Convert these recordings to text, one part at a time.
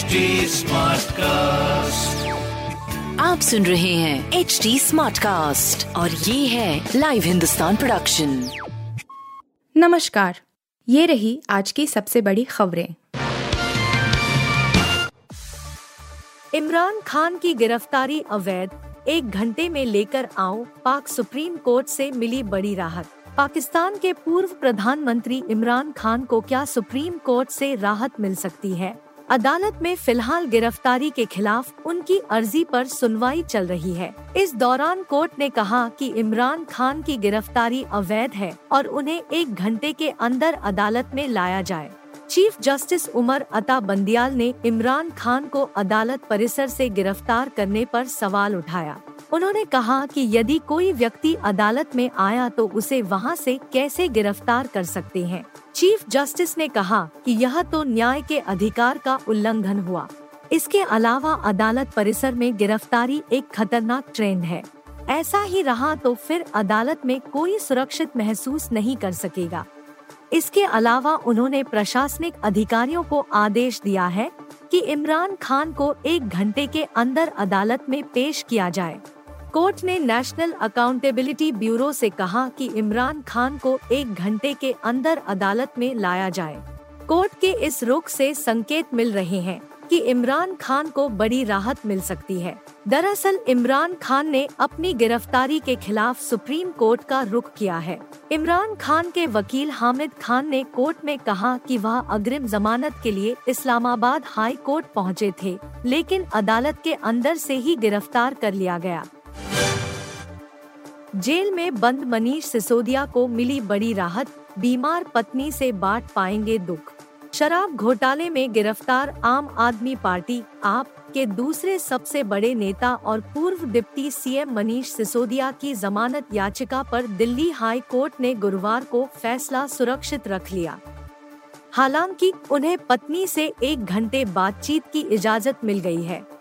HD cast आप सुन रहे हैं एच डी स्मार्ट कास्ट और ये है लाइव हिंदुस्तान प्रोडक्शन नमस्कार ये रही आज की सबसे बड़ी खबरें। इमरान खान की गिरफ्तारी अवैध एक घंटे में लेकर आओ पाक सुप्रीम कोर्ट से मिली बड़ी राहत। पाकिस्तान के पूर्व प्रधानमंत्री इमरान खान को क्या सुप्रीम कोर्ट से राहत मिल सकती है? अदालत में फ़िलहाल गिरफ्तारी के खिलाफ उनकी अर्जी पर सुनवाई चल रही है। इस दौरान कोर्ट ने कहा कि इमरान खान की गिरफ्तारी अवैध है और उन्हें एक घंटे के अंदर अदालत में लाया जाए। चीफ जस्टिस उमर अता बंदियाल ने इमरान खान को अदालत परिसर से गिरफ़्तार करने पर सवाल उठाया। उन्होंने कहा कि यदि कोई व्यक्ति अदालत में आया तो उसे वहाँ से कैसे गिरफ़्तार कर सकते हैं? चीफ जस्टिस ने कहा कि यह तो न्याय के अधिकार का उल्लंघन हुआ। इसके अलावा अदालत परिसर में गिरफ्तारी एक खतरनाक ट्रेंड है। ऐसा ही रहा तो फिर अदालत में कोई सुरक्षित महसूस नहीं कर सकेगा। इसके अलावा उन्होंने प्रशासनिक अधिकारियों को आदेश दिया है कि इमरान खान को एक घंटे के अंदर अदालत में पेश किया जाए। कोर्ट ने नेशनल अकाउंटेबिलिटी ब्यूरो से कहा कि इमरान खान को एक घंटे के अंदर अदालत में लाया जाए। कोर्ट के इस रुख से संकेत मिल रहे हैं कि इमरान खान को बड़ी राहत मिल सकती है। दरअसल, इमरान खान ने अपनी गिरफ्तारी के खिलाफ सुप्रीम कोर्ट का रुख किया है। इमरान खान के वकील हामिद खान ने कोर्ट में कहा कि वह अग्रिम जमानत के लिए इस्लामाबाद हाई कोर्ट पहुँचे थे, लेकिन अदालत के अंदर से ही गिरफ़्तार कर लिया गया। जेल में बंद मनीष सिसोदिया को मिली बड़ी राहत, बीमार पत्नी से बांट पाएँगे दुख। शराब घोटाले में गिरफ़्तार आम आदमी पार्टी, आप के दूसरे सबसे बड़े नेता और पूर्व डिप्टी सीएम मनीष सिसोदिया की जमानत याचिका पर दिल्ली हाई कोर्ट ने गुरुवार को फैसला सुरक्षित रख लिया। हालाँकि उन्हें पत्नी से एक घंटे बातचीत की इजाज़त मिल गई है।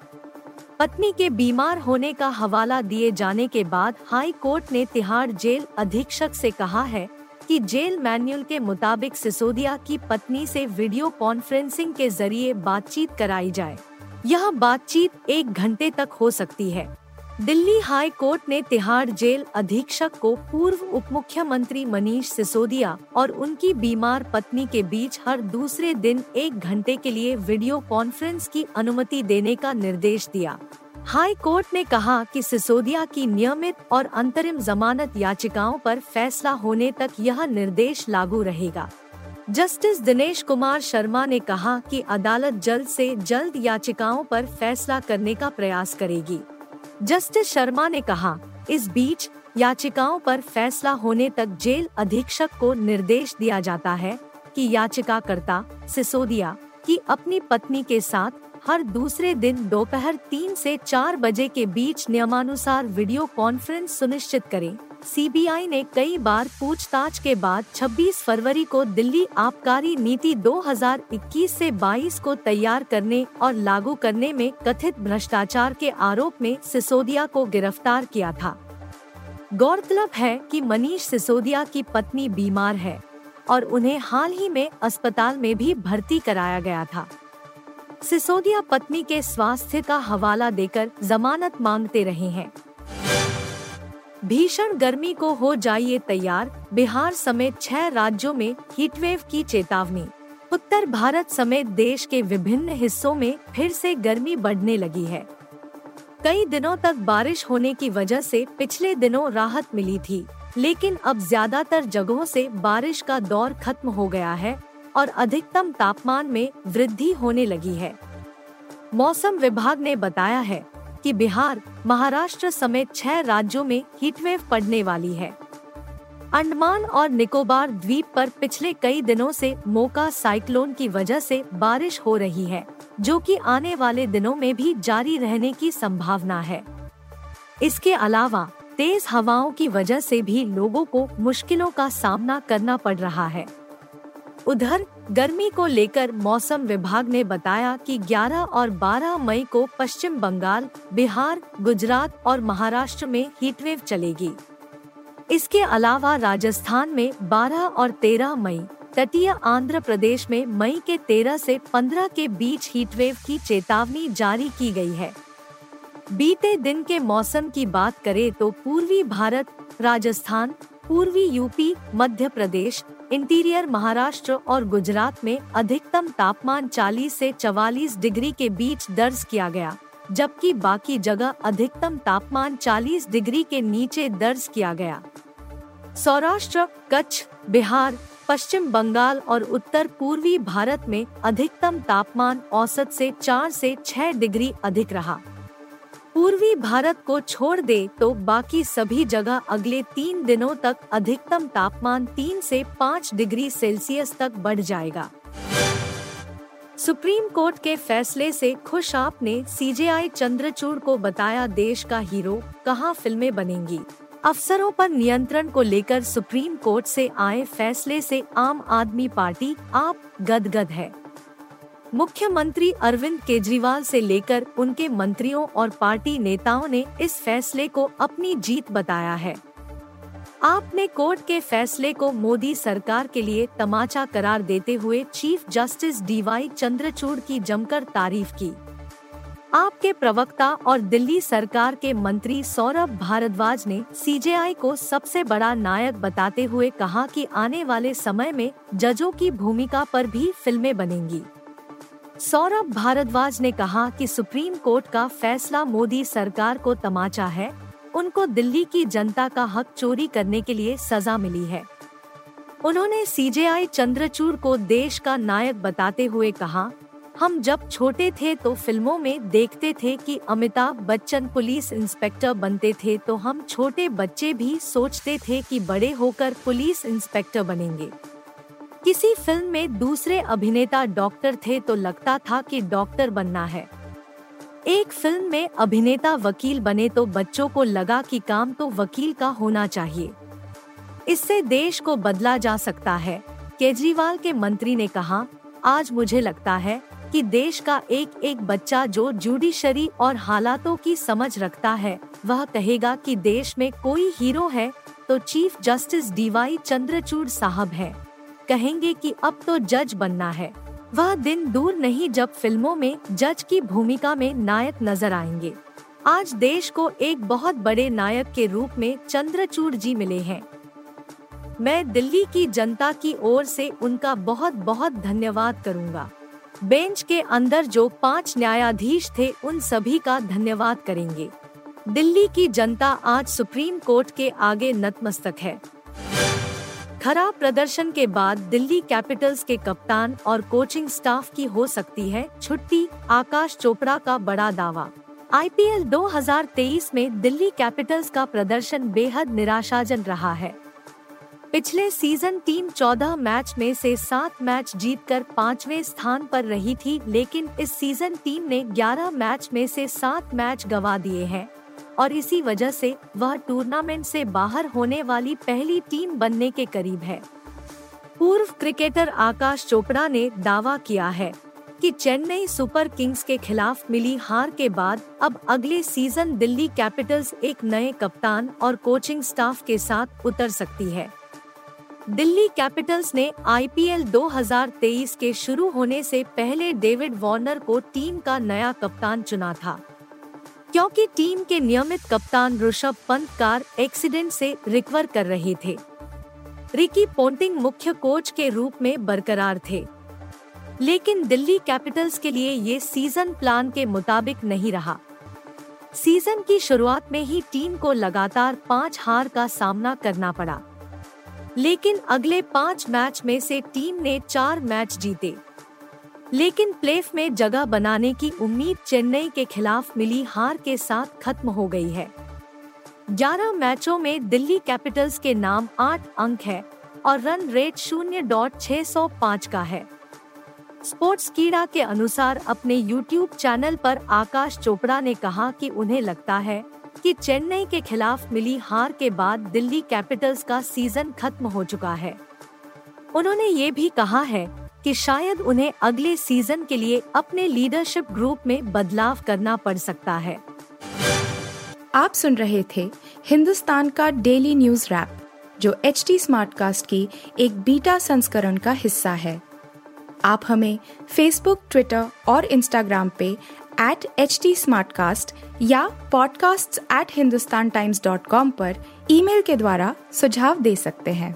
पत्नी के बीमार होने का हवाला दिए जाने के बाद हाई कोर्ट ने तिहाड़ जेल अधीक्षक से कहा है कि जेल मैनुअल के मुताबिक सिसोदिया की पत्नी से वीडियो कॉन्फ्रेंसिंग के ज़रिए बातचीत कराई जाए। यह बातचीत एक घंटे तक हो सकती है। दिल्ली हाई कोर्ट ने तिहाड़ जेल अधीक्षक को पूर्व उप मुख्यमंत्री मनीष सिसोदिया और उनकी बीमार पत्नी के बीच हर दूसरे दिन एक घंटे के लिए वीडियो कॉन्फ्रेंस की अनुमति देने का निर्देश दिया। हाई कोर्ट ने कहा कि सिसोदिया की नियमित और अंतरिम जमानत याचिकाओं पर फैसला होने तक यह निर्देश लागू रहेगा। जस्टिस दिनेश कुमार शर्मा ने कहा कि अदालत जल्द से जल्द याचिकाओं पर फैसला करने का प्रयास करेगी। जस्टिस शर्मा ने कहा, इस बीच याचिकाओं पर फैसला होने तक जेल अधीक्षक को निर्देश दिया जाता है कि याचिकाकर्ता सिसोदिया की अपनी पत्नी के साथ हर दूसरे दिन दोपहर तीन से चार बजे के बीच नियमानुसार वीडियो कॉन्फ्रेंस सुनिश्चित करें। सीबीआई ने कई बार पूछताछ के बाद 26 फरवरी को दिल्ली आबकारी नीति 2021 से 22 को तैयार करने और लागू करने में कथित भ्रष्टाचार के आरोप में सिसोदिया को गिरफ़्तार किया था। गौरतलब है कि मनीष सिसोदिया की पत्नी बीमार है और उन्हें हाल ही में अस्पताल में भी भर्ती कराया गया था। सिसोदिया पत्नी के स्वास्थ्य का हवाला देकर जमानत मांगते रहे हैं। भीषण गर्मी को हो जाइए तैयार, बिहार समेत छह राज्यों में हीटवेव की चेतावनी। उत्तर भारत समेत देश के विभिन्न हिस्सों में फिर से गर्मी बढ़ने लगी है। कई दिनों तक बारिश होने की वजह से पिछले दिनों राहत मिली थी, लेकिन अब ज़्यादातर जगहों से बारिश का दौर खत्म हो गया है और अधिकतम तापमान में वृद्धि होने लगी है। मौसम विभाग ने बताया है कि बिहार महाराष्ट्र समेत छह राज्यों में हीटवेव पड़ने वाली है। अंडमान और निकोबार द्वीप पर पिछले कई दिनों से मोका साइक्लोन की वजह से बारिश हो रही है, जो कि आने वाले दिनों में भी जारी रहने की संभावना है। इसके अलावा, तेज हवाओं की वजह से भी लोगों को मुश्किलों का सामना करना पड़ रहा है। उधर गर्मी को लेकर मौसम विभाग ने बताया कि 11 और 12 मई को पश्चिम बंगाल, बिहार, गुजरात और महाराष्ट्र में हीटवेव चलेगी। इसके अलावा राजस्थान में 12 और 13 मई, तटीय आंध्र प्रदेश में मई के 13 से 15 के बीच हीटवेव की चेतावनी जारी की गई है। बीते दिन के मौसम की बात करें तो पूर्वी भारत, राजस्थान, पूर्वी यूपी, मध्य प्रदेश इंटीरियर महाराष्ट्र और गुजरात में अधिकतम तापमान 40 से 44 डिग्री के बीच दर्ज किया गया, जबकि बाकी जगह अधिकतम तापमान 40 डिग्री के नीचे दर्ज किया गया। सौराष्ट्र, कच्छ, बिहार, पश्चिम बंगाल और उत्तर पूर्वी भारत में अधिकतम तापमान औसत से 4 से 6 डिग्री अधिक रहा। पूर्वी भारत को छोड़ दे तो बाकी सभी जगह अगले तीन दिनों तक अधिकतम तापमान तीन से पाँच डिग्री सेल्सियस तक बढ़ जाएगा। सुप्रीम कोर्ट के फैसले से खुश आपने सीजेआई चंद्रचूड़ को बताया देश का हीरो कहाँ फ़िल्में बनेंगी। अफसरों पर नियंत्रण को लेकर सुप्रीम कोर्ट से आए फैसले से आम आदमी पार्टी आप गदगद है। मुख्यमंत्री अरविंद केजरीवाल से लेकर उनके मंत्रियों और पार्टी नेताओं ने इस फैसले को अपनी जीत बताया है। आपने कोर्ट के फैसले को मोदी सरकार के लिए तमाचा करार देते हुए चीफ जस्टिस डीवाई चंद्रचूड़ की जमकर तारीफ़ की। आपके प्रवक्ता और दिल्ली सरकार के मंत्री सौरभ भारद्वाज ने सीजेआई को सबसे बड़ा नायक बताते हुए कहा कि आने वाले समय में जजों की भूमिका पर भी फ़िल्में बनेंगी। सौरभ भारद्वाज ने कहा कि सुप्रीम कोर्ट का फैसला मोदी सरकार को तमाचा है। उनको दिल्ली की जनता का हक चोरी करने के लिए सजा मिली है। उन्होंने सीजेआई चंद्रचूर को देश का नायक बताते हुए कहा, हम जब छोटे थे तो फ़िल्मों में देखते थे कि अमिताभ बच्चन पुलिस इंस्पेक्टर बनते थे तो हम छोटे बच्चे भी सोचते थे कि बड़े होकर पुलिस इंस्पेक्टर बनेंगे। किसी फ़िल्म में दूसरे अभिनेता डॉक्टर थे तो लगता था कि डॉक्टर बनना है। एक फ़िल्म में अभिनेता वकील बने तो बच्चों को लगा कि काम तो वकील का होना चाहिए। इससे देश को बदला जा सकता है। केजरीवाल के मंत्री ने कहा, आज मुझे लगता है कि देश का एक एक बच्चा जो जुडिशरी और हालातों की समझ रखता है, वह कहेगा कि देश में कोई हीरो है तो चीफ जस्टिस डीवाई चंद्रचूड़ साहब है। कहेंगे कि अब तो जज बनना है। वह दिन दूर नहीं जब फ़िल्मों में जज की भूमिका में नायक नज़र आएँगे। आज देश को एक बहुत बड़े नायक के रूप में चंद्रचूड़ जी मिले हैं। मैं दिल्ली की जनता की ओर से उनका बहुत बहुत धन्यवाद करूँगा। बेंच के अंदर जो पाँच न्यायाधीश थे, उन सभी का धन्यवाद करेंगे। दिल्ली की जनता आज सुप्रीम कोर्ट के आगे नतमस्तक है। खराब प्रदर्शन के बाद दिल्ली कैपिटल्स के कप्तान और कोचिंग स्टाफ की हो सकती है छुट्टी, आकाश चोपड़ा का बड़ा दावा। आईपीएल 2023 में दिल्ली कैपिटल्स का प्रदर्शन बेहद निराशाजन रहा है। पिछले सीज़न टीम 14 मैच में से सात मैच जीतकर पाँचवें स्थान पर रही थी, लेकिन इस सीज़न टीम ने 11 मैच में से सात मैच गवा दिए हैं। और इसी वजह से वह टूर्नामेंट से बाहर होने वाली पहली टीम बनने के करीब है। पूर्व क्रिकेटर आकाश चोपड़ा ने दावा किया है कि चेन्नई सुपर किंग्स के खिलाफ मिली हार के बाद अब अगले सीज़न दिल्ली कैपिटल्स एक नए कप्तान और कोचिंग स्टाफ के साथ उतर सकती है। दिल्ली कैपिटल्स ने आईपीएल 2023 के शुरू होने से पहले डेविड वार्नर को टीम का नया कप्तान चुना था। क्योंकि टीम के नियमित कप्तान ऋषभ पंत कार एक्सीडेंट से रिकवर कर रहे थे। रिकी पोंटिंग मुख्य कोच के रूप में बरकरार थे। लेकिन दिल्ली कैपिटल्स के लिए ये सीज़न प्लान के मुताबिक नहीं रहा। सीज़न की शुरुआत में ही टीम को लगातार पाँच हार का सामना करना पड़ा। लेकिन अगले पाँच मैच में से टीम ने चार मैच जीते। लेकिन प्लेफ में जगह बनाने की उम्मीद चेन्नई के खिलाफ मिली हार के साथ खत्म हो गई है। 11 मैचों में दिल्ली कैपिटल्स के नाम आठ अंक है और रन रेट शून्य डॉट छह सौ पाँच का है। स्पोर्ट्स कीड़ा के अनुसार अपने यूट्यूब चैनल पर आकाश चोपड़ा ने कहा कि उन्हें लगता है कि चेन्नई के खिलाफ मिली हार के बाद दिल्ली कैपिटल्स का सीज़न खत्म हो चुका है। उन्होंने ये भी कहा है कि शायद उन्हें अगले सीज़न के लिए अपने लीडरशिप ग्रुप में बदलाव करना पड़ सकता है। आप सुन रहे थे हिंदुस्तान का डेली न्यूज़ रैप जो एच टी स्मार्ट कास्ट की एक बीटा संस्करण का हिस्सा है। आप हमें फेसबुक ट्विटर और इंस्टाग्राम पे एट एच टी या podcasts@hindustantimes.com पर ईमेल के द्वारा सुझाव दे सकते हैं।